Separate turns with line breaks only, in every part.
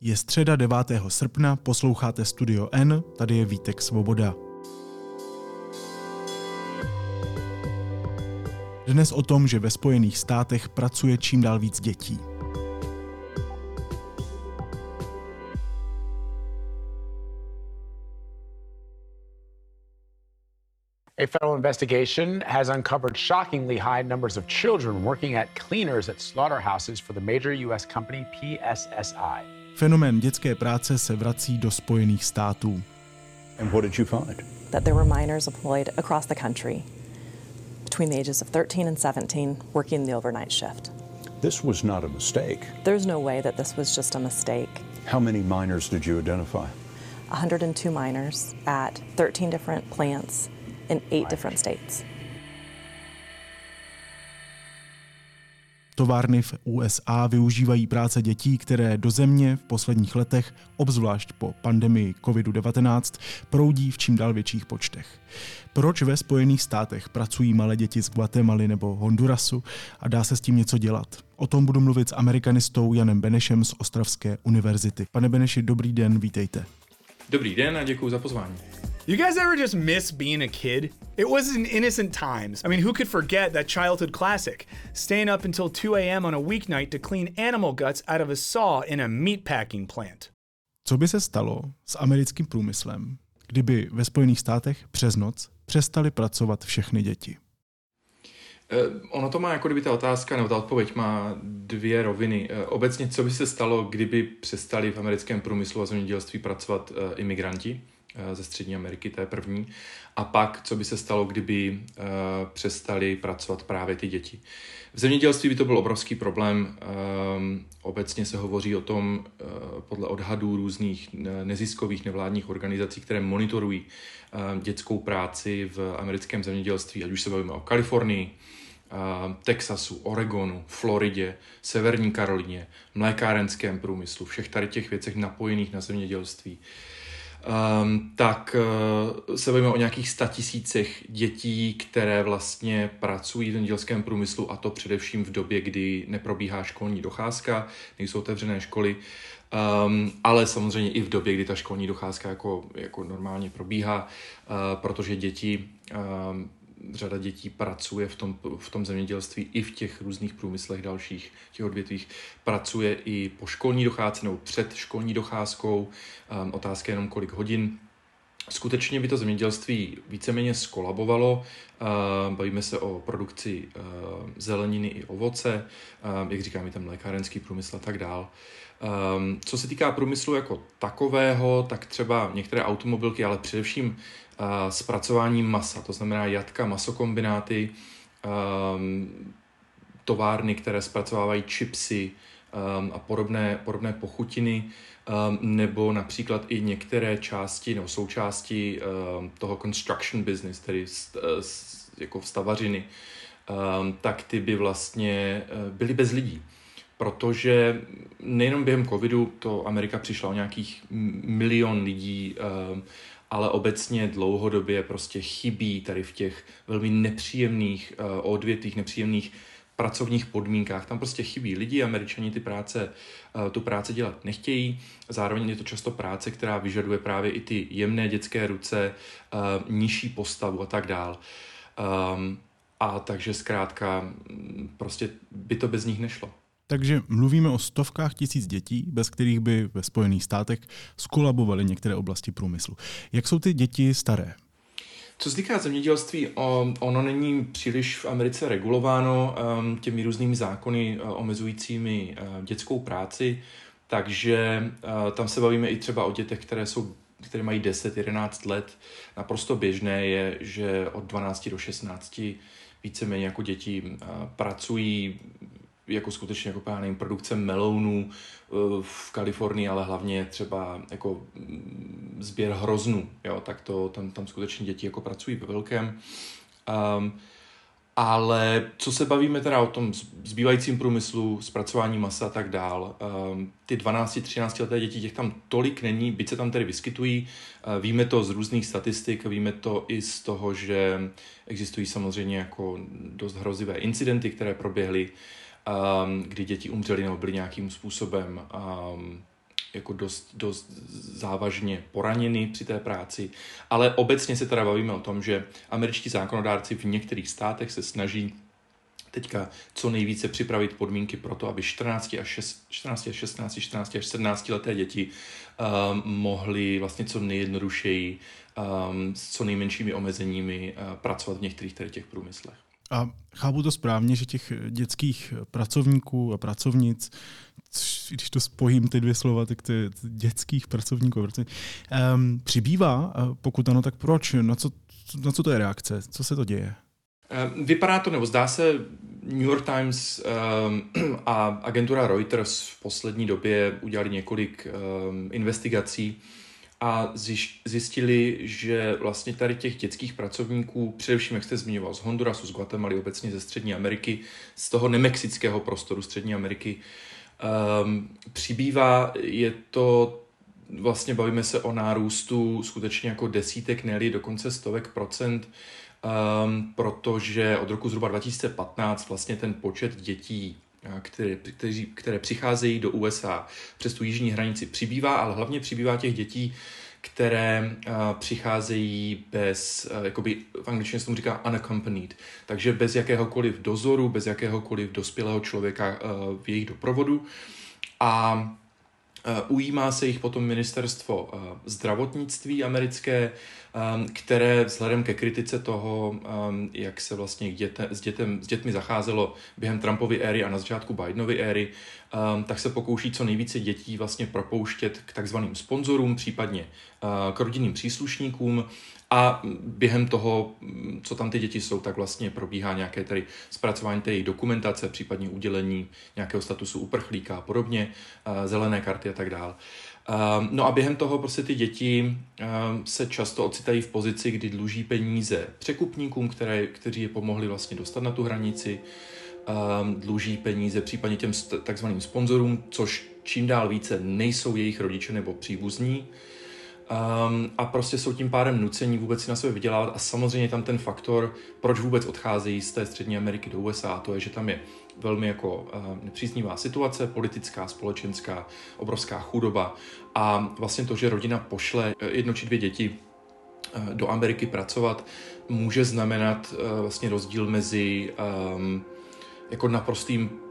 Je středa 9. srpna, posloucháte Studio N, tady je Vítek Svoboda. Dnes o tom, že ve Spojených státech pracuje čím dál víc dětí.
A federal investigation has uncovered shockingly high numbers of children working at cleaners at slaughterhouses for the major U.S. company PSSI.
Fenomén dětské práce se vrací do Spojených států.
And what did you find?
That there were minors employed across the country between the ages of 13 and 17 working the overnight shift.
This was not a mistake.
There's no way that this was just a mistake.
How many minors did you identify?
102 minors at 13 different plants in eight different states.
Továrny v USA využívají práce dětí, které do země v posledních letech, obzvlášť po pandemii COVID-19, proudí v čím dál větších počtech. Proč ve Spojených státech pracují malé děti z Guatemaly nebo Hondurasu a dá se s tím něco dělat? O tom budu mluvit s amerikanistou Janem Benešem z Ostravské univerzity. Pane Beneši, dobrý den, vítejte.
Dobrý den a děkuji za pozvání.
You guys ever just miss being a kid? It was in innocent times. I mean, who could forget that childhood classic? Staying up until 2 a.m. on a weeknight to clean animal guts out of a saw in a meatpacking plant.
Co by se stalo s americkým průmyslem, kdyby ve Spojených státech přes noc přestali pracovat všechny děti?
Eh, ono to má, jako kdyby ta otázka, nebo ta odpověď má dvě roviny. Eh, obecně, co by se stalo, kdyby přestali v americkém průmyslu a zemědělství pracovat eh, imigranti? Eh, ze Střední Ameriky, to je první. A pak, co by se stalo, kdyby uh, přestali pracovat právě ty děti. V zemědělství by to byl obrovský problém. Um, obecně se hovoří o tom podle odhadů různých neziskových nevládních organizací, které monitorují dětskou práci v americkém zemědělství, ať už se bavíme o Kalifornii, Texasu, Oregonu, Floridě, Severní Karolině, mlékárenském průmyslu, všech tady těch věcech napojených na zemědělství um, tak uh, se bavíme o nějakých statisícech dětí, které vlastně pracují v zemědělském průmyslu a to především v době, kdy neprobíhá školní docházka, nejsou otevřené školy, um, ale samozřejmě i v době, kdy ta školní docházka jako, jako normálně probíhá, uh, protože děti um, řada dětí pracuje v tom, v tom zemědělství i v těch různých průmyslech dalších, těch odvětvích, pracuje i po školní docházce nebo před školní docházkou. Um, otázka je jenom kolik hodin. Skutečně by to zemědělství víceméně skolabovalo. Uh, bavíme se o produkci uh, zeleniny i ovoce, jak říkám, ten lékárenský průmysl a tak dál. Co se týká průmyslu jako takového, tak třeba některé automobilky, ale především zpracování masa, to znamená jatka, masokombináty, um, továrny, které zpracovávají čipsy um, a podobné, podobné pochutiny, um, nebo například i některé části nebo součásti toho construction business, tedy st, jako stavařiny, um, tak ty by vlastně uh, byly bez lidí. Protože nejenom během covidu to Amerika přišla o nějakých milion lidí, ale obecně dlouhodobě prostě chybí tady v těch velmi nepříjemných uh, odvětvích, nepříjemných pracovních podmínkách. Tam prostě chybí lidi, američani ty práce, uh, tu práci dělat nechtějí. Zároveň je to často práce, která vyžaduje právě i ty jemné dětské ruce, uh, nižší postavu a tak dál. Um, a takže zkrátka prostě by to bez nich nešlo.
Takže mluvíme o stovkách tisíc dětí, bez kterých by ve Spojených státech skolabovaly některé oblasti průmyslu. Jak jsou ty děti staré?
Co se týká zemědělství, ono není příliš v Americe regulováno um, těmi různými zákony uh, omezujícími uh, dětskou práci, takže uh, tam se bavíme i třeba o dětech, které jsou které mají 10-11 let. Naprosto běžné je, že od 12 do 16 víceméně jako děti pracují jako skutečně jako já nevím, produkce melounů eh, v Kalifornii, ale hlavně třeba jako mm, sběr hroznů, jo, tak to tam, tam skutečně děti jako pracují ve velkém. Um, ale co se bavíme teda o tom zbývajícím průmyslu, zpracování masa a tak dál, um, ty 12-13 leté děti, těch tam tolik není, byť se tam tedy vyskytují. Uh, víme to z různých statistik, víme to i z toho, že existují samozřejmě jako dost hrozivé incidenty, které proběhly um, kdy děti umřely nebo byly nějakým způsobem um, jako dost, dost závažně poraněny při té práci, ale obecně se teda bavíme o tom, že američtí zákonodárci v některých státech se snaží teďka co nejvíce připravit podmínky pro to, aby 14 až, 6, 14 až 16, 14 až 17 leté děti um, mohly vlastně co nejjednodušeji um, s co nejmenšími omezeními uh, pracovat v některých těch průmyslech.
A chápu to správně, že těch dětských pracovníků a pracovnic, když to spojím ty dvě slova, tak ty dětských pracovníků um, přibývá? Pokud ano, tak proč? Na co, na co to je reakce? Co se to děje?
Vypadá to, nebo zdá se, New York Times um, a agentura Reuters v poslední době udělali několik um, investigací a zjistili, že vlastně tady těch dětských pracovníků, především, jak jste zmiňoval, z Hondurasu, z Guatemaly, obecně ze Střední Ameriky, z toho nemexického prostoru Střední Ameriky, um, přibývá. Je to vlastně bavíme se o nárůstu skutečně jako desítek, ne dokonce stovek procent um, protože od roku zhruba 2015 vlastně ten počet dětí, které, kteří, které přicházejí do USA přes tu jižní hranici přibývá, ale hlavně přibývá těch dětí, které uh, přicházejí bez, uh, jakoby v angličtině se tomu říká unaccompanied, takže bez jakéhokoliv dozoru, bez jakéhokoliv dospělého člověka uh, v jejich doprovodu. A ujímá se jich potom ministerstvo zdravotnictví americké, které vzhledem ke kritice toho, um, jak se vlastně děte, s, dětem, s dětmi zacházelo během Trumpovy éry a na začátku Bidenovy éry, um, tak se pokouší co nejvíce dětí vlastně propouštět k takzvaným sponzorům, případně uh, k rodinným příslušníkům a během toho, co tam ty děti jsou, tak vlastně probíhá nějaké tady zpracování té dokumentace, případně udělení nějakého statusu uprchlíka a podobně, uh, zelené karty a tak dále. Ehm, no a během toho prostě ty děti ehm, se často ocitají v pozici, kdy dluží peníze překupníkům, které, kteří je pomohli vlastně dostat na tu hranici, ehm, dluží peníze případně těm takzvaným sponzorům, což čím dál více nejsou jejich rodiče nebo příbuzní. Um, a prostě jsou tím pádem nucení vůbec si na sebe vydělávat a samozřejmě tam ten faktor, proč vůbec odcházejí z té střední Ameriky do USA, to je, že tam je velmi jako uh, nepříznivá situace, politická, společenská, obrovská chudoba a vlastně to, že rodina pošle eh, jedno či dvě děti uh, do Ameriky pracovat, může znamenat vlastně rozdíl mezi um, jako naprostým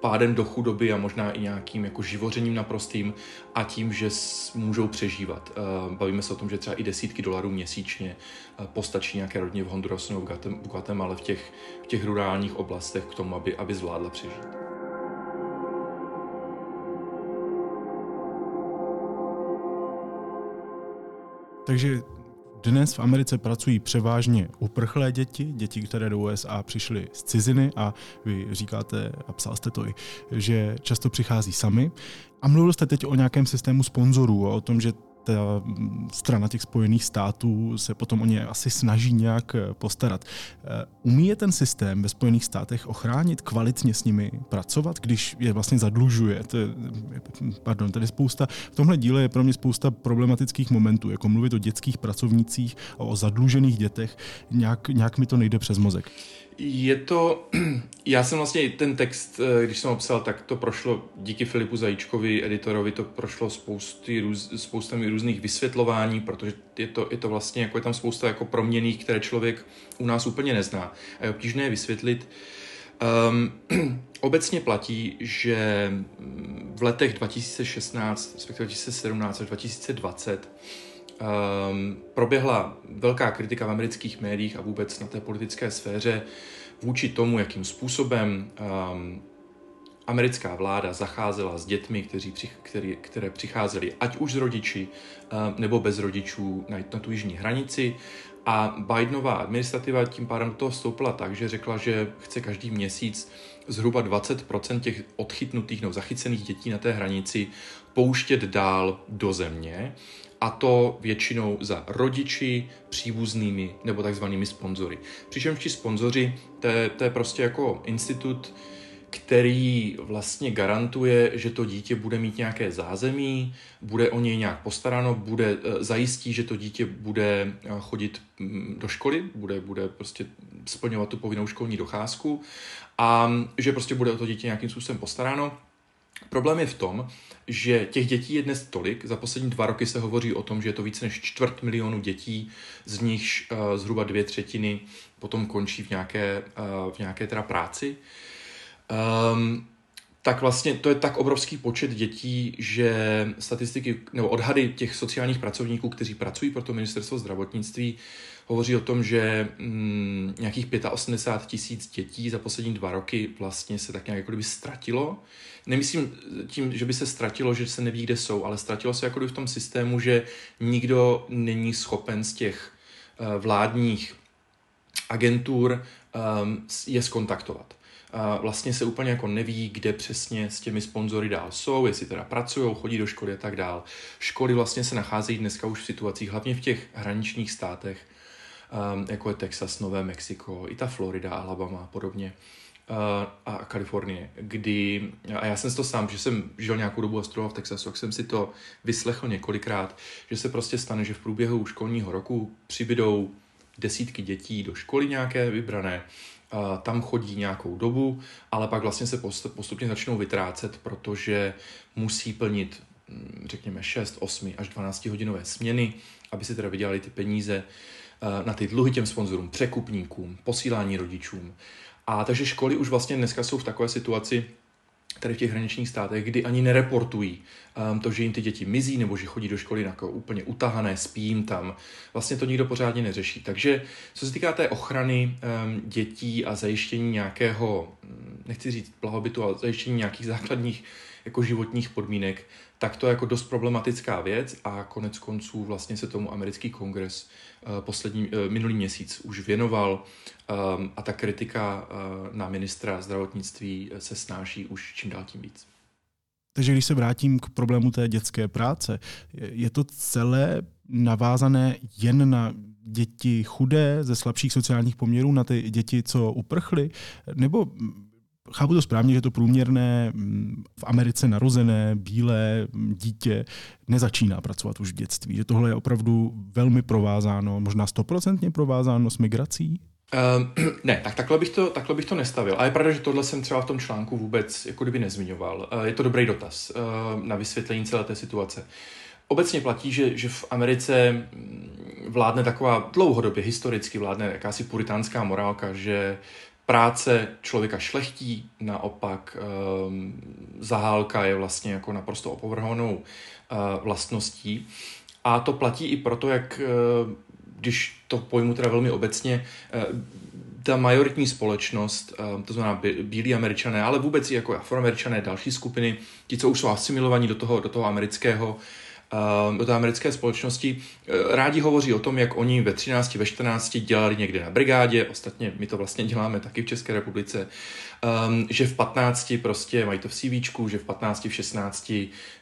pádem do chudoby a možná i nějakým jako živořením naprostým a tím, že můžou přežívat. Eh, bavíme se o tom, že třeba i desítky dolarů měsíčně eh, postačí nějaké rodině v Hondurasu nebo v Guatemala v těch, v těch rurálních oblastech k tomu, aby, aby zvládla přežít.
Takže dnes v Americe pracují převážně uprchlé děti, děti, které do USA přišly z ciziny a vy říkáte, a psal jste to i, že často přichází sami. A mluvil jste teď o nějakém systému sponzorů a o tom, že ta strana těch spojených států se potom o ně asi snaží nějak eh, postarat. Eh, umí je ten systém ve Spojených státech ochránit, kvalitně s nimi pracovat, když je vlastně zadlužuje? To je, pardon, tady spousta, v tomhle díle je pro mě spousta problematických momentů, jako mluvit o dětských pracovnících, o zadlužených dětech, nějak, nějak mi to nejde přes mozek.
Je to, já jsem vlastně ten text, eh, když jsem ho psal, tak to prošlo díky Filipu Zajíčkovi, editorovi, to prošlo spousty, růz, spoustami různých vysvětlování, protože je to, je to vlastně, jako je tam spousta jako proměných, které člověk u nás úplně nezná a je obtížné je vysvětlit. Um, obecně platí, že v letech 2016, respektive 2017 až 2020 um, proběhla velká kritika v amerických médiích a vůbec na té politické sféře vůči tomu, jakým způsobem um, americká vláda zacházela s dětmi, kteří, který, které přicházeli ať už z rodiči um, nebo bez rodičů na, na tu jižní hranici. A Bidenová administrativa tím pádem do toho vstoupila tak, že řekla, že chce každý měsíc zhruba 20% těch odchytnutých nebo zachycených dětí na té hranici pouštět dál do země a to většinou za rodiči, příbuznými nebo takzvanými sponzory. Přičemž ti sponzoři, to je, to je prostě jako institut, který vlastně garantuje, že to dítě bude mít nějaké zázemí, bude o něj nějak postaráno, bude, eh, zajistí, že to dítě bude eh, chodit mm, do školy, bude, bude prostě splňovat tu povinnou školní docházku a že prostě bude o to dítě nějakým způsobem postaráno. Problém je v tom, že těch dětí je dnes tolik. Za poslední dva roky se hovoří o tom, že je to více než čtvrt milionu dětí, z nichž uh, zhruba dvě třetiny potom končí v nějaké, uh, v nějaké teda práci. Um, tak vlastně to je tak obrovský počet dětí, že statistiky nebo odhady těch sociálních pracovníků, kteří pracují pro to ministerstvo zdravotnictví, hovoří o tom, že mm, nějakých 85 tisíc dětí za poslední dva roky vlastně se tak nějak jako kdyby ztratilo. Nemyslím tím, že by se ztratilo, že se neví, kde jsou, ale ztratilo se jako kdyby v tom systému, že nikdo není schopen z těch uh, vládních agentur um, je skontaktovat vlastně se úplně jako neví, kde přesně s těmi sponzory dál jsou, jestli teda pracují, chodí do školy a tak dál. Školy vlastně se nacházejí dneska už v situacích, hlavně v těch hraničních státech, jako je Texas, Nové Mexiko, i ta Florida, Alabama a podobně. Uh, a Kalifornie, kdy, a já jsem to sám, že jsem žil nějakou dobu a studoval v Texasu, tak jsem si to vyslechl několikrát, že se prostě stane, že v průběhu školního roku přibydou desítky dětí do školy nějaké vybrané tam chodí nějakou dobu, ale pak vlastně se postupně začnou vytrácet, protože musí plnit, mm, řekněme, 6, 8 až 12 hodinové směny, aby si teda vydělali ty peníze na ty dluhy těm sponzorům, překupníkům, posílání rodičům. A takže školy už vlastně dneska jsou v takové situaci, tady v těch hraničních státech, kdy ani nereportují um, to, že jim ty děti mizí nebo že chodí do školy jako úplně utahané, spí jim tam. Vlastně to nikdo pořádně neřeší. Takže co se týká té ochrany um, dětí a zajištění nějakého, hm, nechci říct blahobytu, ale zajištění nějakých základních jako životních podmínek, tak to je jako dost problematická věc a konec konců vlastně se tomu americký kongres uh, poslední, uh, minulý měsíc už věnoval um, a ta kritika uh, na ministra zdravotnictví se snáší už čím dál tím víc.
Takže když se vrátím k problému té dětské práce, je to celé navázané jen na děti chudé ze slabších sociálních poměrů, na ty děti, co uprchly, nebo chápu to správně, že to průměrné v Americe narozené bílé dítě nezačíná pracovat už v dětství, že tohle je opravdu velmi provázáno, možná stoprocentně provázáno s migrací?
Uh, ne, tak takhle bych, to, takhle bych to nestavil. A je pravda, že tohle jsem třeba v tom článku vůbec jako kdyby nezmiňoval. Uh, je to dobrý dotaz uh, na vysvětlení celé té situace. Obecně platí, že, že v Americe mm, vládne taková dlouhodobě, historicky vládne jakási puritánská morálka, že práce člověka šlechtí, naopak um, zahálka je vlastně jako naprosto opovrhovanou uh, vlastností. A to platí i proto, jak, uh, když to pojmu teda velmi obecně, uh, ta majoritní společnost, uh, to znamená bílí američané, ale vůbec i jako afroameričané, další skupiny, ti, co už jsou asimilovaní do toho, do toho amerického, uh, do té americké společnosti eh, rádi hovoří o tom, jak oni ve 13, ve 14 dělali někde na brigádě, ostatně my to vlastně děláme taky v České republice, um, že v 15 prostě mají to v CV, že v 15, v 16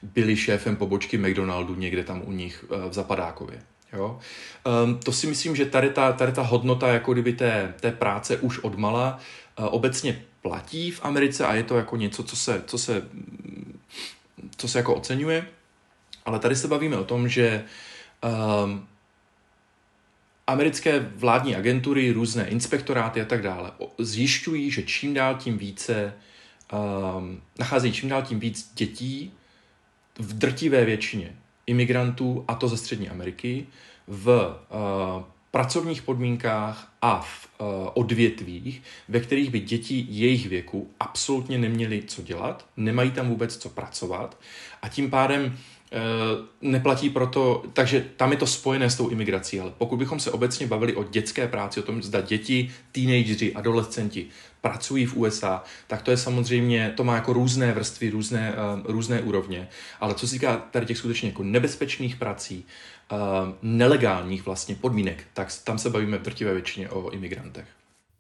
byli šéfem pobočky McDonaldu někde tam u nich v Zapadákově. Jo? Um, to si myslím, že tady ta, tady ta hodnota jako kdyby té, té práce už odmala uh, obecně platí v Americe a je to jako něco, co se, co se, co se jako oceňuje. Ale tady se bavíme o tom, že um, americké vládní agentury, různé inspektoráty a tak dále zjišťují, že čím dál tím více um, nacházejí čím dál tím víc dětí v drtivé většině imigrantů, a to ze Střední Ameriky, v uh, pracovních podmínkách a v uh, odvětvích, ve kterých by děti jejich věku absolutně neměly co dělat, nemají tam vůbec co pracovat a tím pádem Eh, neplatí proto, takže tam je to spojené s tou imigrací, ale pokud bychom se obecně bavili o dětské práci, o tom, zda děti, teenageři, adolescenti pracují v USA, tak to je samozřejmě, to má jako různé vrstvy, různé, uh, různé úrovně, ale co se týká tady těch skutečně jako nebezpečných prací, uh, nelegálních vlastně podmínek, tak tam se bavíme v drtivé většině o imigrantech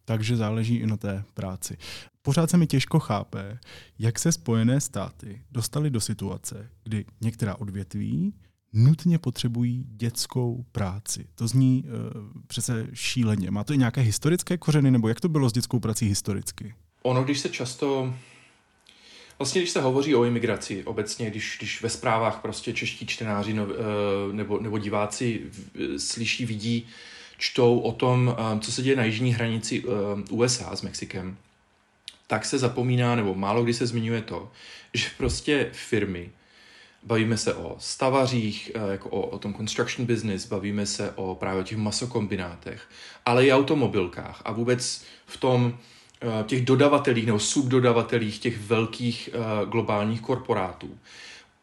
takže záleží i na té práci. Pořád se mi těžko chápe, jak se Spojené státy dostaly do situace, kdy některá odvětví nutně potřebují dětskou práci. To zní uh, přece šíleně. Má to i nějaké historické kořeny, nebo jak to bylo s dětskou prací historicky?
Ono, když se často Vlastně, když se hovoří o imigraci obecně, když, když ve zprávách prostě čeští čtenáři no, nebo, nebo diváci slyší, vidí čtou o tom, eh, co se děje na jižní hranici eh, USA s Mexikem, tak se zapomíná, nebo málo kdy se zmiňuje to, že prostě firmy Bavíme se o stavařích, eh, jako o, o tom construction business, bavíme se o právě těch masokombinátech, ale i automobilkách a vůbec v tom těch dodavatelích nebo subdodavatelích těch velkých globálních korporátů.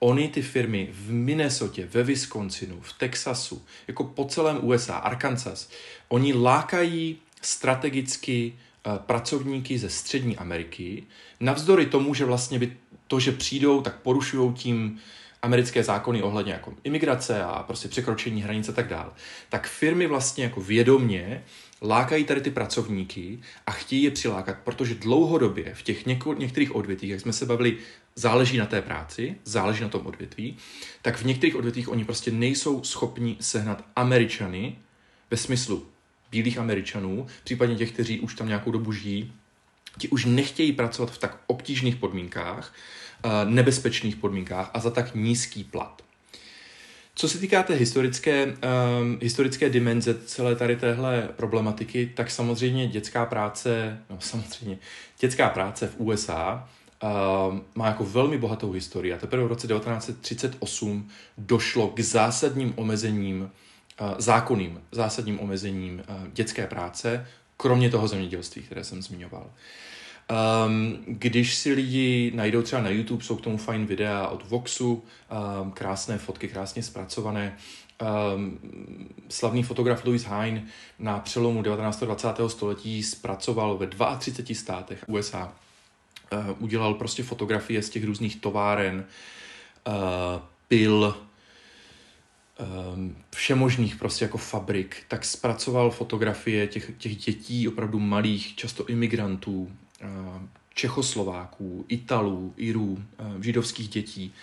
Oni ty firmy v Minnesota, ve Wisconsinu, v Texasu, jako po celém USA, Arkansas, oni lákají strategicky pracovníky ze střední Ameriky, navzdory tomu, že vlastně by to, že přijdou, tak porušují tím americké zákony ohledně jako imigrace a prostě překročení hranice a tak dále, tak firmy vlastně jako vědomně lákají tady ty pracovníky a chtějí je přilákat, protože dlouhodobě v těch něko, některých odvětvích, jak jsme se bavili, záleží na té práci, záleží na tom odvětví, tak v některých odvětvích oni prostě nejsou schopni sehnat Američany ve smyslu bílých Američanů, případně těch, kteří už tam nějakou dobu žijí, ti už nechtějí pracovat v tak obtížných podmínkách, eh, nebezpečných podmínkách a za tak nízký plat. Co se týká té historické, um, historické dimenze celé tady téhle problematiky, tak samozřejmě dětská práce, no samozřejmě, dětská práce v USA uh, má jako velmi bohatou historii a teprve v roce 1938 došlo k zásadním omezením, uh, zákonným zásadním omezením uh, dětské práce, kromě toho zemědělství, které jsem zmiňoval. Um, když si lidi najdou třeba na YouTube, jsou k tomu fajn videa od Voxu, um, krásné fotky, krásně zpracované. Um, slavný fotograf Louis Hine na přelomu 19. a 20. století zpracoval ve 32 státech USA. Uh, udělal prostě fotografie z těch různých továren, uh, pil, um, všemožných prostě jako fabrik, tak zpracoval fotografie těch, těch dětí, opravdu malých, často imigrantů, Čechoslováků, Italů, Irů, židovských dětí.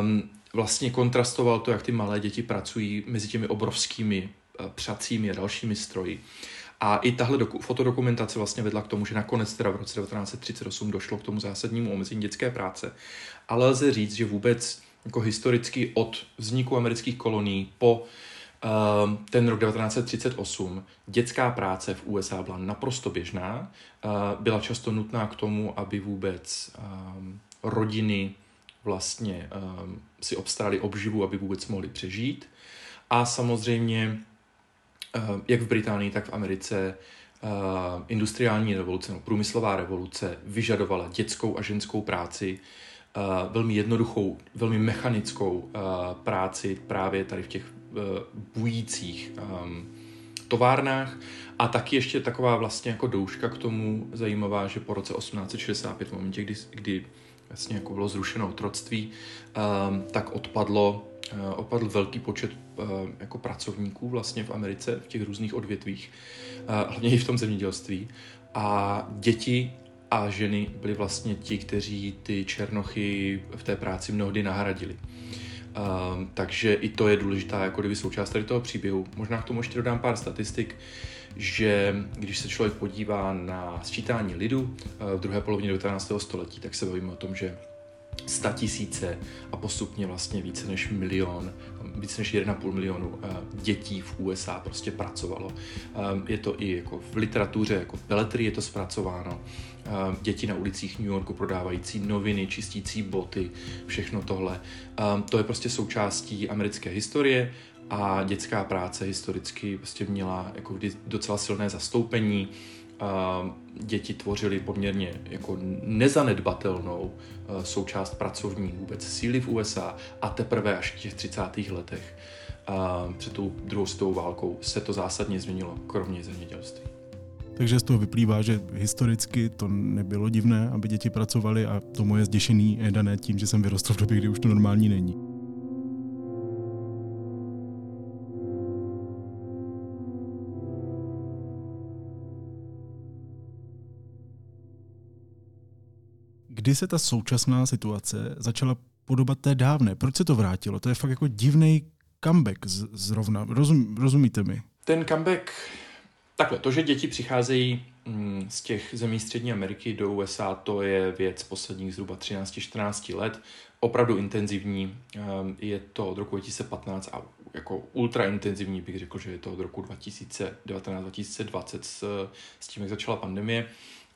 Um, vlastně kontrastoval to, jak ty malé děti pracují mezi těmi obrovskými přacími a dalšími stroji. A i tahle doku, fotodokumentace vlastně vedla k tomu, že nakonec teda v roce 1938 došlo k tomu zásadnímu omezení dětské práce. Ale lze říct, že vůbec jako historicky od vzniku amerických kolonií po uh, ten rok 1938 dětská práce v USA byla naprosto běžná, uh, byla často nutná k tomu, aby vůbec um, rodiny vlastně um, si obstarali obživu, aby vůbec mohli přežít. A samozřejmě, jak v Británii, tak v Americe, uh, industriální revoluce, no, průmyslová revoluce vyžadovala dětskou a ženskou práci uh, velmi jednoduchou, velmi mechanickou práci právě tady v těch bujících um, továrnách. A taky ještě taková vlastně jako douška k tomu zajímavá, že po roce 1865, v momentě, kdy, kdy vlastně jako bylo zrušeno otroctví, um, tak odpadlo, opadl velký počet uh, jako pracovníků vlastně v Americe v těch různých odvětvích, uh, hlavně i v tom zemědělství. A děti a ženy byly vlastně ti, kteří ty černochy v té práci mnohdy nahradili. Takže i to je důležitá jako kdyby součást tady toho příběhu. Možná k tomu ještě dodám pár statistik, že když se člověk podívá na sčítání lidu v druhé polovině 19. století, tak se bavíme o tom, že sta tisíce a postupně vlastně více než milion, více než 1,5 milionu eh, dětí v USA prostě pracovalo. Eh, je to i jako v literatuře, jako beletry je to zpracováno. Eh, děti na ulicích New Yorku prodávající noviny, čistící boty, všechno tohle. To je prostě součástí americké historie a dětská práce historicky prostě měla jako vždy docela silné zastoupení děti tvořily poměrně jako nezanedbatelnou eh, součást pracovní vůbec síly v USA a teprve až v těch 30. letech před tou druhou světovou válkou se to zásadně změnilo, kromě zemědělství.
Takže z toho vyplývá, že historicky to nebylo divné, aby děti pracovaly a to moje zděšení je dané tím, že jsem vyrostl v době, kdy už to normální není. Kdy se ta současná situace začala podobat té dávné? Proč se to vrátilo? To je fakt jako divný comeback z, zrovna. Rozum, rozumíte mi?
Ten comeback, takhle, to, že děti přicházejí mm, z těch zemí Střední Ameriky do USA, to je věc posledních zhruba 13-14 let. Opravdu intenzivní. Ehm, je to od roku 2015 a jako ultra intenzivní bych řekl, že je to od roku 2019-2020 s, s tím, jak začala pandemie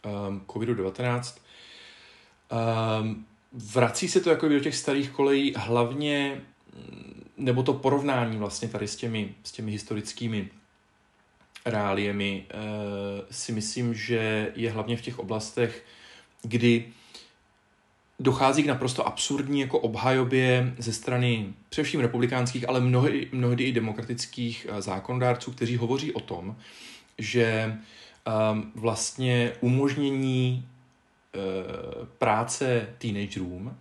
ehm, COVID-19. Um, vrací se to jako do těch starých kolejí hlavně, nebo to porovnání vlastně tady s těmi, s těmi historickými reáliemi e, si myslím, že je hlavně v těch oblastech, kdy dochází k naprosto absurdní jako obhajobě ze strany především republikánských, ale mnohdy, mnohdy i demokratických eh, zákonodárců, kteří hovoří o tom, že um, vlastně umožnění uh, práce teenagerům,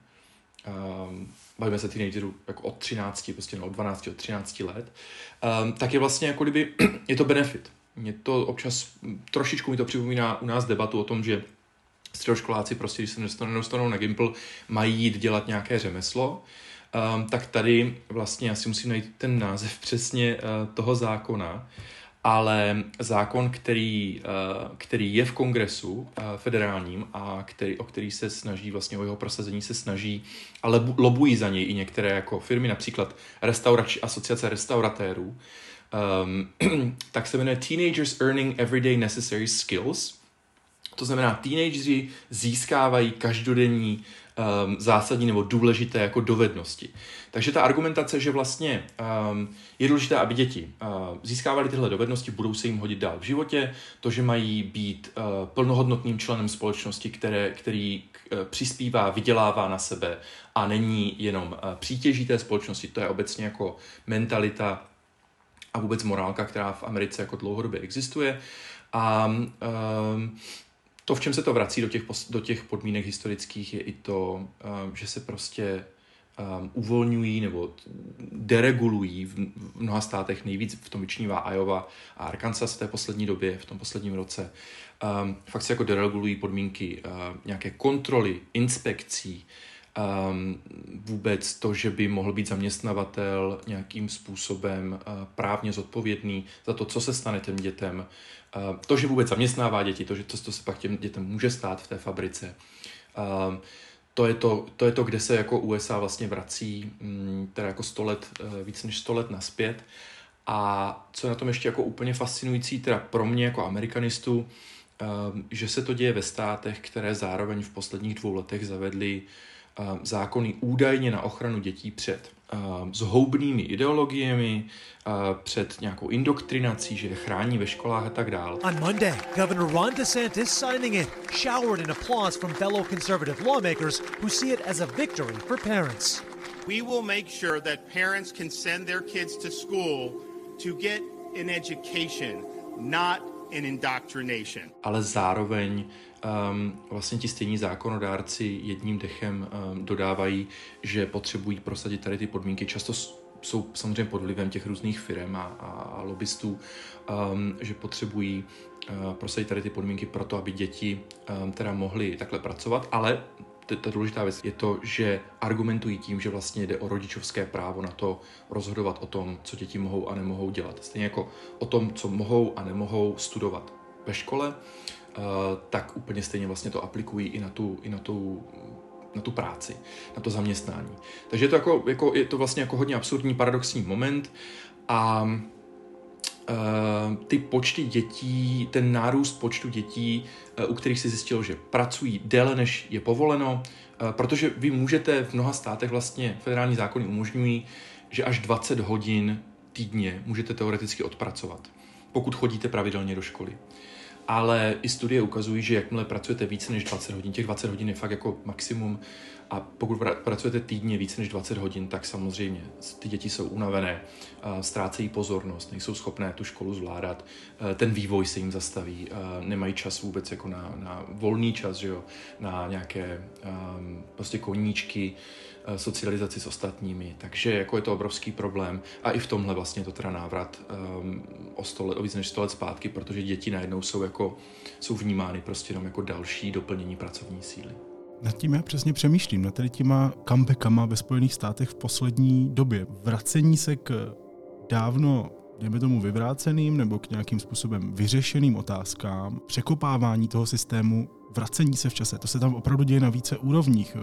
um, bavíme se teenagerů jako od 13, prostě no, od 12, od 13 let, um, tak je vlastně jako kdyby, je to benefit. Mě to občas, trošičku mi to připomíná u nás debatu o tom, že středoškoláci prostě, když se nedostanou na Gimple, mají jít dělat nějaké řemeslo, um, tak tady vlastně asi musím najít ten název přesně uh, toho zákona, ale zákon, který, uh, který je v kongresu uh, federálním a který, o který se snaží, vlastně o jeho prosazení se snaží, ale lobují za něj i některé jako firmy, například restaurač, asociace restauratérů, um, tak se jmenuje Teenagers Earning Everyday Necessary Skills – to znamená, teenageři získávají každodenní um, zásadní nebo důležité jako dovednosti. Takže ta argumentace, že vlastně um, je důležité, aby děti uh, získávaly tyhle dovednosti, budou se jim hodit dál v životě, to, že mají být uh, plnohodnotným členem společnosti, které, který uh, přispívá, vydělává na sebe a není jenom uh, přítěží té společnosti, to je obecně jako mentalita a vůbec morálka, která v Americe jako dlouhodobě existuje. A um, to, v čem se to vrací do těch, do těch podmínek historických, je i to, um, že se prostě um, uvolňují nebo deregulují v, mnoha státech, nejvíc v tom vyčnívá Iowa a Arkansas v té poslední době, v tom posledním roce. Um, fakt se jako deregulují podmínky nějaké kontroly, inspekcí, um, vůbec to, že by mohl být zaměstnavatel nějakým způsobem uh, právně zodpovědný za to, co se stane těm dětem, uh, to, že vůbec zaměstnává děti, to, že to, to se pak těm dětem může stát v té fabrice. Uh, to je to, to je to, kde se jako USA vlastně vrací, um, teda jako 100 let, uh, víc než 100 let naspět. A co je na tom ještě jako úplně fascinující, teda pro mě jako amerikanistu, že se to děje ve státech, které zároveň v posledních dvou letech zavedly zákony údajně na ochranu dětí před zhoubnými ideologiemi, před nějakou indoktrinací, že je chrání ve školách a tak dále.
On Monday, Governor Ron DeSantis signing it, showered in applause from fellow conservative lawmakers who see it as a victory for parents.
We will make sure that parents can send their kids to school to get an education, not an indoctrination.
Ale zároveň um, vlastně ti stejní zákonodárci jedním dechem um, dodávají, že potřebují prosadit tady ty podmínky. Často jsou samozřejmě pod vlivem těch různých firm a, a lobbystů, um, že potřebují uh, prosadit tady ty podmínky pro to, aby děti um, teda mohly takhle pracovat, ale ta důležitá věc je to, že argumentují tím, že vlastně jde o rodičovské právo na to rozhodovat o tom, co děti mohou a nemohou dělat. Stejně jako o tom, co mohou a nemohou studovat ve škole, tak úplně stejně vlastně to aplikují i na tu, i na tu na tu práci, na to zaměstnání. Takže je to, jako, jako, je to vlastně jako hodně absurdní, paradoxní moment a Uh, ty počty dětí, ten nárůst počtu dětí, uh, u kterých se zjistilo, že pracují déle, než je povoleno, protože vy můžete v mnoha státech vlastně federální zákony umožňují, že až 20 hodin týdně můžete teoreticky odpracovat, pokud chodíte pravidelně do školy. Ale i studie ukazují, že jakmile pracujete více než 20 hodin, těch 20 hodin je fakt jako maximum, a pokud pracujete týdně více než 20 hodin, tak samozřejmě ty děti jsou unavené, ztrácejí pozornost, nejsou schopné tu školu zvládat, ten vývoj se jim zastaví, nemají čas vůbec jako na, na volný čas, že jo? na nějaké um, prostě koníčky, socializaci s ostatními, takže jako je to obrovský problém a i v tomhle vlastně to teda návrat um, o, sto let, o víc než 100 let zpátky, protože děti najednou jsou jako jsou vnímány prostě jenom jako další doplnění pracovní síly.
Nad tím já přesně přemýšlím, nad tady těma comebackama ve Spojených státech v poslední době. Vracení se k dávno dejme tomu vyvráceným nebo k nějakým způsobem vyřešeným otázkám, překopávání toho systému vracení se v čase. To se tam opravdu děje na více úrovních.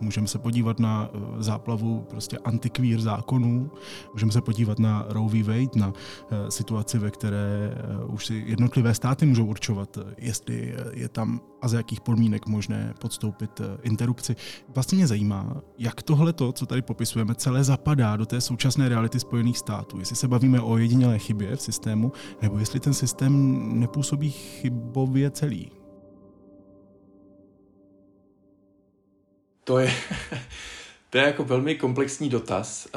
Můžeme se podívat na eh, záplavu prostě antikvír zákonů, můžeme se podívat na Roe v. Wade, na eh, situaci, ve které eh, už si jednotlivé státy můžou určovat, jestli je tam a za jakých podmínek možné podstoupit interrupci. Vlastně mě zajímá, jak tohle to, co tady popisujeme, celé zapadá do té současné reality Spojených států. Jestli se bavíme o jedinělé chybě v systému, nebo jestli ten systém nepůsobí chybově celý.
To je, to je jako velmi komplexní dotaz,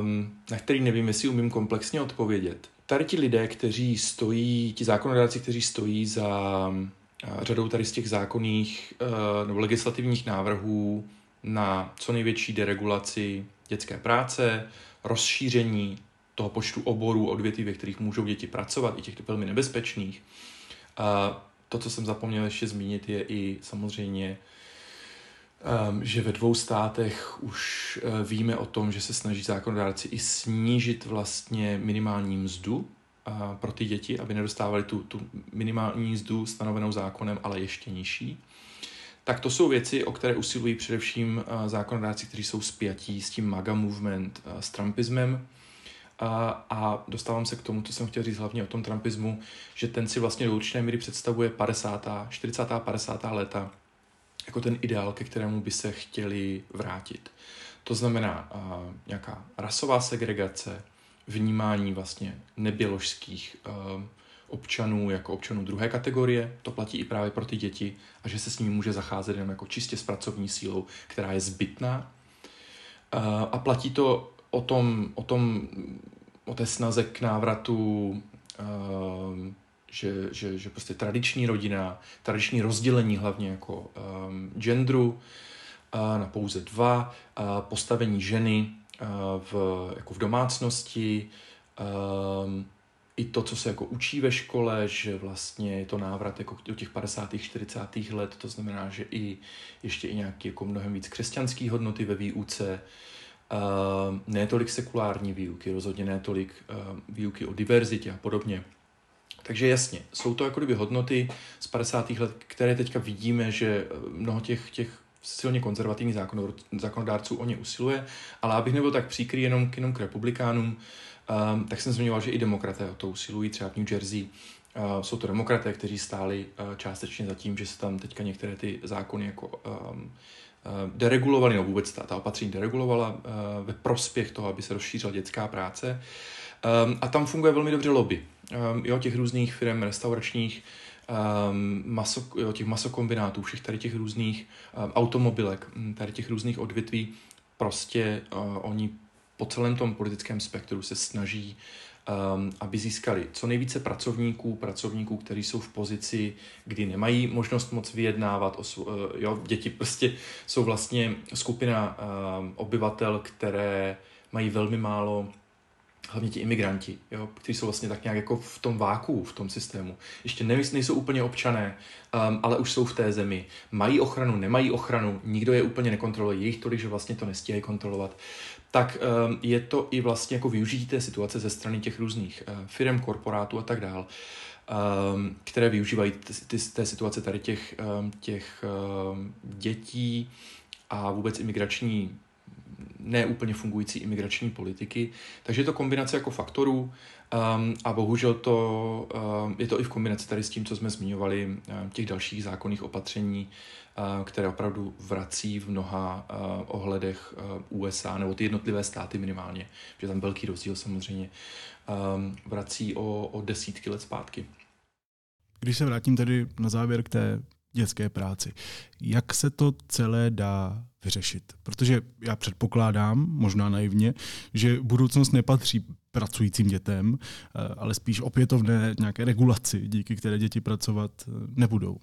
um, na který nevím, jestli umím komplexně odpovědět. Tady ti lidé, kteří stojí, ti zákonodárci, kteří stojí za uh, řadou tady z těch zákonných uh, nebo legislativních návrhů na co největší deregulaci dětské práce, rozšíření toho počtu oborů, odvětví, ve kterých můžou děti pracovat, i těch velmi nebezpečných. A to, co jsem zapomněl ještě zmínit, je i samozřejmě že ve dvou státech už uh, víme o tom, že se snaží zákonodárci i snížit vlastně minimální mzdu uh, pro ty děti, aby nedostávali tu, tu minimální mzdu stanovenou zákonem, ale ještě nižší. Tak to jsou věci, o které usilují především uh, zákonodárci, kteří jsou spjatí s tím MAGA movement, s Trumpismem. A, a dostávám se k tomu, co jsem chtěl říct hlavně o tom Trumpismu, že ten si vlastně do určité míry představuje 50. 40. a 50. léta jako ten ideál, ke kterému by se chtěli vrátit. To znamená uh, nějaká rasová segregace, vnímání vlastně neběložských uh, občanů jako občanů druhé kategorie, to platí i právě pro ty děti, a že se s nimi může zacházet jenom jako čistě s pracovní sílou, která je zbytná. Uh, a platí to o tom, o tom, o té snaze k návratu uh, že, že, že prostě tradiční rodina, tradiční rozdělení hlavně jako um, genderu uh, na pouze dva, uh, postavení ženy uh, v, jako v domácnosti, um, i to, co se jako učí ve škole, že vlastně je to návrat jako do těch 50. 40. let, to znamená, že i ještě i nějaký jako mnohem víc křesťanský hodnoty ve výuce, uh, ne tolik sekulární výuky, rozhodně ne tolik uh, výuky o diverzitě a podobně. Takže jasně, jsou to jako kdyby hodnoty z 50. let, které teďka vidíme, že eh, mnoho těch, těch silně konzervativních zákonodárců o ně usiluje, ale abych nebyl tak příkrý jenom k, jenom k republikánům, um, tak jsem zmiňoval, že i demokraté o to usilují, třeba v New Jersey uh, jsou to demokraté, kteří stáli uh, částečně za tím, že se tam teďka některé ty zákony jako um, deregulovaly, no vůbec ta, ta opatření deregulovala uh, ve prospěch toho, aby se rozšířila dětská práce. Um, a tam funguje velmi dobře lobby um, jo, těch různých firm restauračních, um, maso, jo, těch masokombinátů, všech tady těch různých um, automobilek, hm, tady těch různých odvětví, prostě uh, oni po celém tom politickém spektru se snaží um, aby získali co nejvíce pracovníků, pracovníků, kteří jsou v pozici, kdy nemají možnost moc vyjednávat. O, uh, jo, děti prostě jsou vlastně skupina um, obyvatel, které mají velmi málo hlavně ti imigranti, jo, kteří jsou vlastně tak nějak jako v tom váku, v tom systému. Ještě nejsou úplně občané, um, ale už jsou v té zemi. Mají ochranu, nemají ochranu, nikdo je úplně nekontroluje, je jich tolik, že vlastně to nestíhají kontrolovat. Tak um, je to i vlastně jako využití té situace ze strany těch různých uh, firm, korporátů a tak dál, um, které využívají ty, ty, té situace tady těch, um, těch um, dětí a vůbec imigrační neúplně fungující imigrační politiky. Takže je to kombinace jako faktorů um, a bohužel to, um, je to i v kombinaci tady s tím, co jsme zmiňovali, um, těch dalších zákonných opatření, uh, které opravdu vrací v mnoha uh, ohledech uh, USA nebo ty jednotlivé státy minimálně, že tam velký rozdíl samozřejmě, um, vrací o, o desítky let zpátky.
Když se vrátím tedy na závěr k té dětské práci. Jak se to celé dá vyřešit? Protože já předpokládám, možná naivně, že budoucnost nepatří pracujícím dětem, eh, ale spíš opětovné nějaké regulaci, díky které děti pracovat eh, nebudou.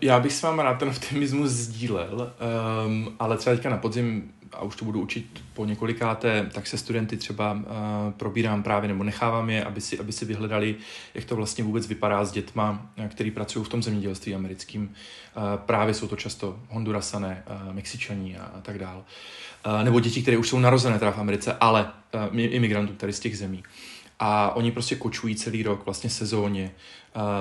Já bych s váma rád ten optimismus sdílel, ale třeba teďka na podzim a už to budu učit po několikáté, tak se studenty třeba uh, probírám právě, nebo nechávám je, aby si, aby si vyhledali, jak to vlastně vůbec vypadá s dětma, eh, který pracují v tom zemědělství americkým. Uh, právě jsou to často Hondurasané, Mexičaní a, a tak dál. Nebo děti, které už jsou narozené teda v Americe, ale imigrantů tady z těch zemí. A oni prostě kočují celý rok, vlastně sezóně,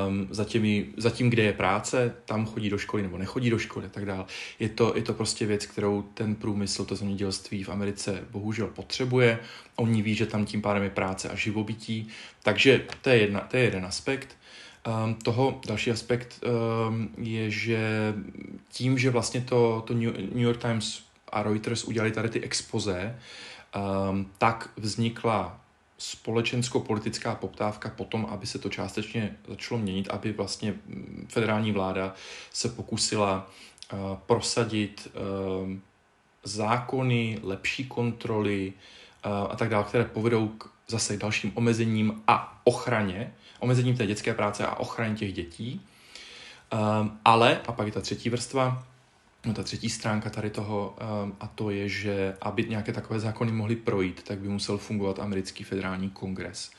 um, za, těmi, za tím, kde je práce, tam chodí do školy nebo nechodí do školy a tak dále. Je to, je to prostě věc, kterou ten průmysl, to zemědělství v Americe bohužel potřebuje. Oni ví, že tam tím pádem je práce a živobytí, takže to je, jedna, to je jeden aspekt. Um, toho další aspekt um, je, že tím, že vlastně to, to New York Times a Reuters udělali tady ty expoze, um, tak vznikla společensko-politická poptávka potom, aby se to částečně začalo měnit, aby vlastně mm, federální vláda se pokusila uh, prosadit uh, zákony, lepší kontroly uh, a tak dále, které povedou k zase dalším omezením a ochraně, omezením té dětské práce a ochraně těch dětí. Ale, a pak je ta třetí vrstva, No, ta třetí stránka tady toho, um, a to je, že aby nějaké takové zákony mohly projít, tak by musel fungovat americký federální kongres.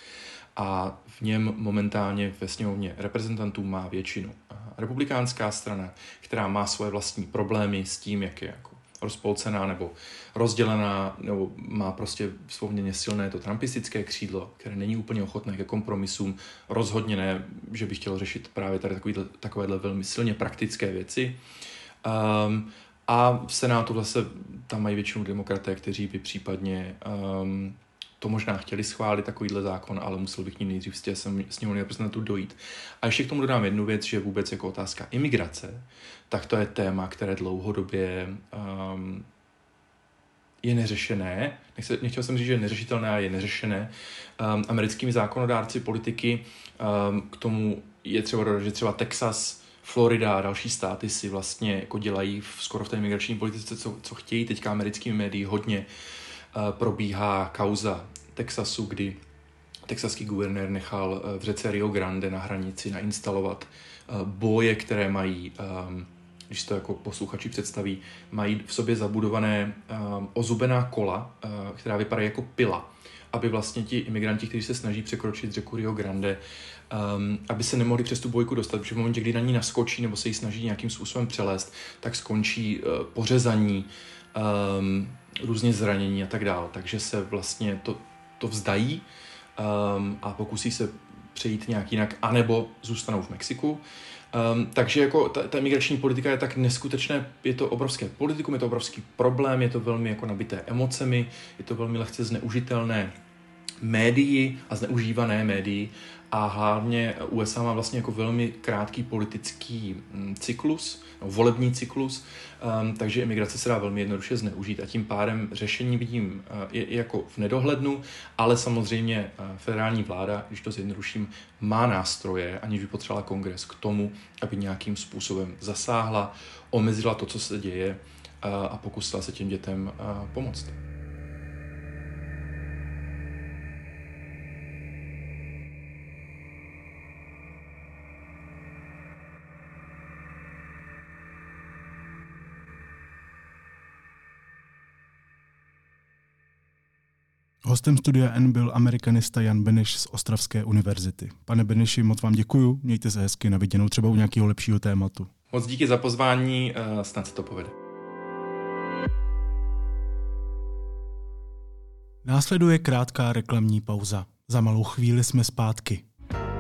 A v něm momentálně ve sněmovně reprezentantů má většinu republikánská strana, která má svoje vlastní problémy s tím, jak je jako rozpolcená nebo rozdělená, nebo má prostě poměrně silné to trumpistické křídlo, které není úplně ochotné ke kompromisům. Rozhodně ne, že by chtělo řešit právě tady takovýhle, takovéhle velmi silně praktické věci. Um, a v Senátu zase tam mají většinu demokraté, kteří by případně um, to možná chtěli schválit, takovýhle zákon, ale musel bych ní nejdřív z sněmovny reprezentantů dojít. A ještě k tomu dodám jednu věc, že vůbec jako otázka imigrace, tak to je téma, které dlouhodobě um, je neřešené. Nechce, nechtěl jsem říct, že je neřešitelné, ale je neřešené. Um, americkými zákonodárci, politiky, um, k tomu je třeba dodat, že třeba Texas Florida a další státy si vlastně jako dělají v, skoro v té migrační politice, co, co chtějí. Teďka americkými médii hodně uh, probíhá kauza Texasu, kdy texaský guvernér nechal uh, v řece Rio Grande na hranici nainstalovat uh, boje, které mají, um, když to jako posluchači představí, mají v sobě zabudované um, ozubená kola, která vypadají jako pila, aby vlastně ti imigranti, kteří se snaží překročit řeku Rio Grande, um, aby se nemohli přes tu bojku dostat, protože v momentě, kdy na ní naskočí nebo se jí snaží nějakým způsobem přelézt, tak skončí uh, pořezaní, um, různě zranění a tak dále. Takže se vlastně to, to vzdají um, a pokusí se přejít nějak jinak, anebo zůstanou v Mexiku. Um, takže jako ta, ta migrační politika je tak neskutečné, je to obrovské politikum, je to obrovský problém, je to velmi jako nabité emocemi, je to velmi lehce zneužitelné médii a zneužívané médii a hlavně USA má vlastně jako velmi krátký politický mm, cyklus, volební cyklus, um, takže imigrace se dá velmi jednoduše zneužít a tím pádem řešení vidím uh, je jako v nedohlednu, ale samozřejmě uh, federální vláda, když to zjednoduším, má nástroje, aniž by potřebovala kongres k tomu, aby nějakým způsobem zasáhla, omezila to, co se děje uh, a pokusila se těm dětem uh, pomoct.
Hostem studia N byl amerikanista Jan Beneš z Ostravské univerzity. Pane Beneši, moc vám děkuju, mějte se hezky na viděnou třeba u nějakého lepšího tématu.
Moc díky za pozvání, eh, snad se to povede.
Následuje krátká reklamní pauza. Za malou chvíli jsme zpátky.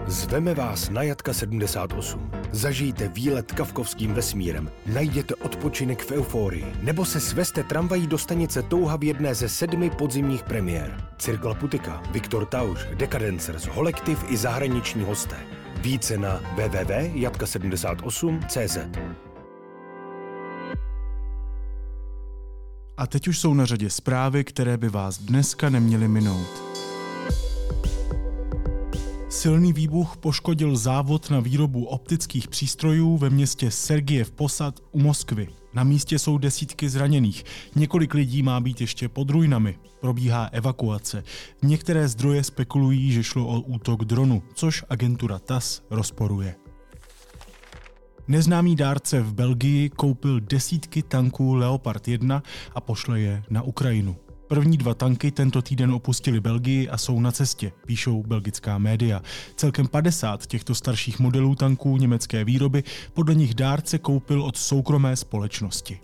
Zveme vás na Jatka 78. Zažijte výlet kavkovským vesmírem, najděte odpočinek v euforii, nebo se sveste tramvají do stanice Touha v jedné ze sedmi podzimních premiér. Cirkla Putika, Viktor Tauš, Decadencers, Holektiv i zahraniční hosté. Více na www.jatka78.cz
A teď už jsou na řadě zprávy, které by vás dneska neměly minout. Silný výbuch poškodil závod na výrobu optických přístrojů ve městě Sergiev Posad u Moskvy. Na místě jsou desítky zraněných. Několik lidí má být ještě pod ruinami. Probíhá evakuace. Některé zdroje spekulují, že šlo o útok dronu, což agentura TAS rozporuje. Neznámý dárce v Belgii koupil desítky tanků Leopard 1 a pošle je na Ukrajinu. První dva tanky tento týden opustili Belgii a jsou na cestě, píšou belgická média. Celkem 50 těchto starších modelů tanků německé výroby podle nich dárce koupil od soukromé společnosti.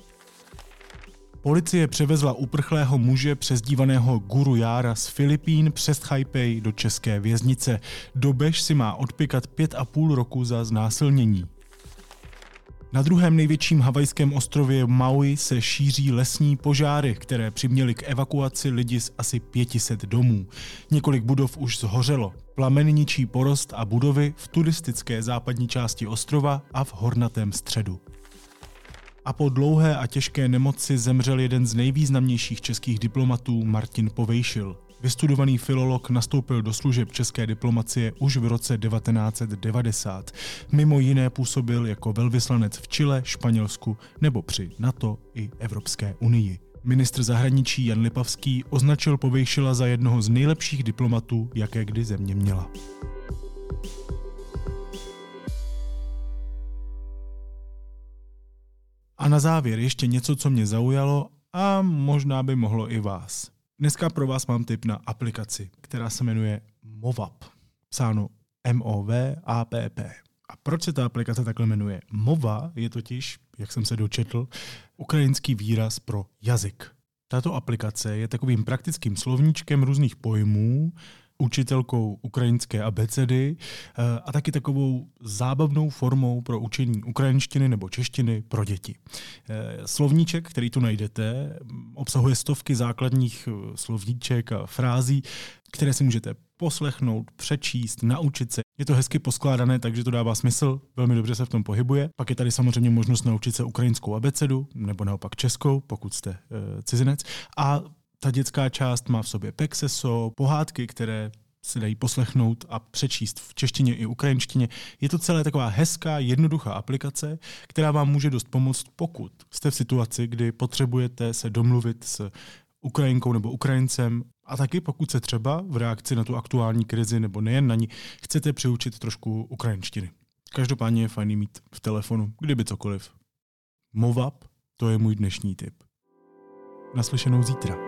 Policie převezla uprchlého muže přezdívaného Guru Jára z Filipín přes Taipei do české věznice. Dobež si má odpikat pět a půl roku za znásilnění. Na druhém největším havajském ostrově Maui se šíří lesní požáry, které přiměly k evakuaci lidi z asi 500 domů. Několik budov už zhořelo. Plamen ničí porost a budovy v turistické západní části ostrova a v hornatém středu. A po dlouhé a těžké nemoci zemřel jeden z nejvýznamnějších českých diplomatů Martin Povejšil. Vystudovaný filolog nastoupil do služeb české diplomacie už v roce 1990. Mimo jiné působil jako velvyslanec v Chile, Španělsku nebo při NATO i Evropské unii. Ministr zahraničí Jan Lipavský označil Povejšila za jednoho z nejlepších diplomatů, jaké kdy země měla. A na závěr ještě něco, co mě zaujalo a možná by mohlo i vás. Dneska pro vás mám tip na aplikaci, která se jmenuje Movap. Psáno M-O-V-A-P-P. A proč se ta aplikace takhle jmenuje? Mova je totiž, jak jsem se dočetl, ukrajinský výraz pro jazyk. Tato aplikace je takovým praktickým slovníčkem různých pojmů, učitelkou ukrajinské abecedy eh, a taky takovou zábavnou formou pro učení ukrajinštiny nebo češtiny pro děti. Eh, slovníček, který tu najdete, obsahuje stovky základních eh, slovníček a frází, které si můžete poslechnout, přečíst, naučit se. Je to hezky poskládané, takže to dává smysl, velmi dobře se v tom pohybuje. Pak je tady samozřejmě možnost naučit se ukrajinskou abecedu, nebo naopak českou, pokud jste e, cizinec. A ta dětská část má v sobě pexeso, pohádky, které se dají poslechnout a přečíst v češtině i ukrajinštině. Je to celé taková hezká, jednoduchá aplikace, která vám může dost pomoct, pokud jste v situaci, kdy potřebujete se domluvit s Ukrajinkou nebo Ukrajincem a taky pokud se třeba v reakci na tu aktuální krizi nebo nejen na ní chcete přiučit trošku ukrajinštiny. Každopádně je fajný mít v telefonu, kdyby cokoliv. Movap, to je můj dnešní tip. Naslyšenou zítra.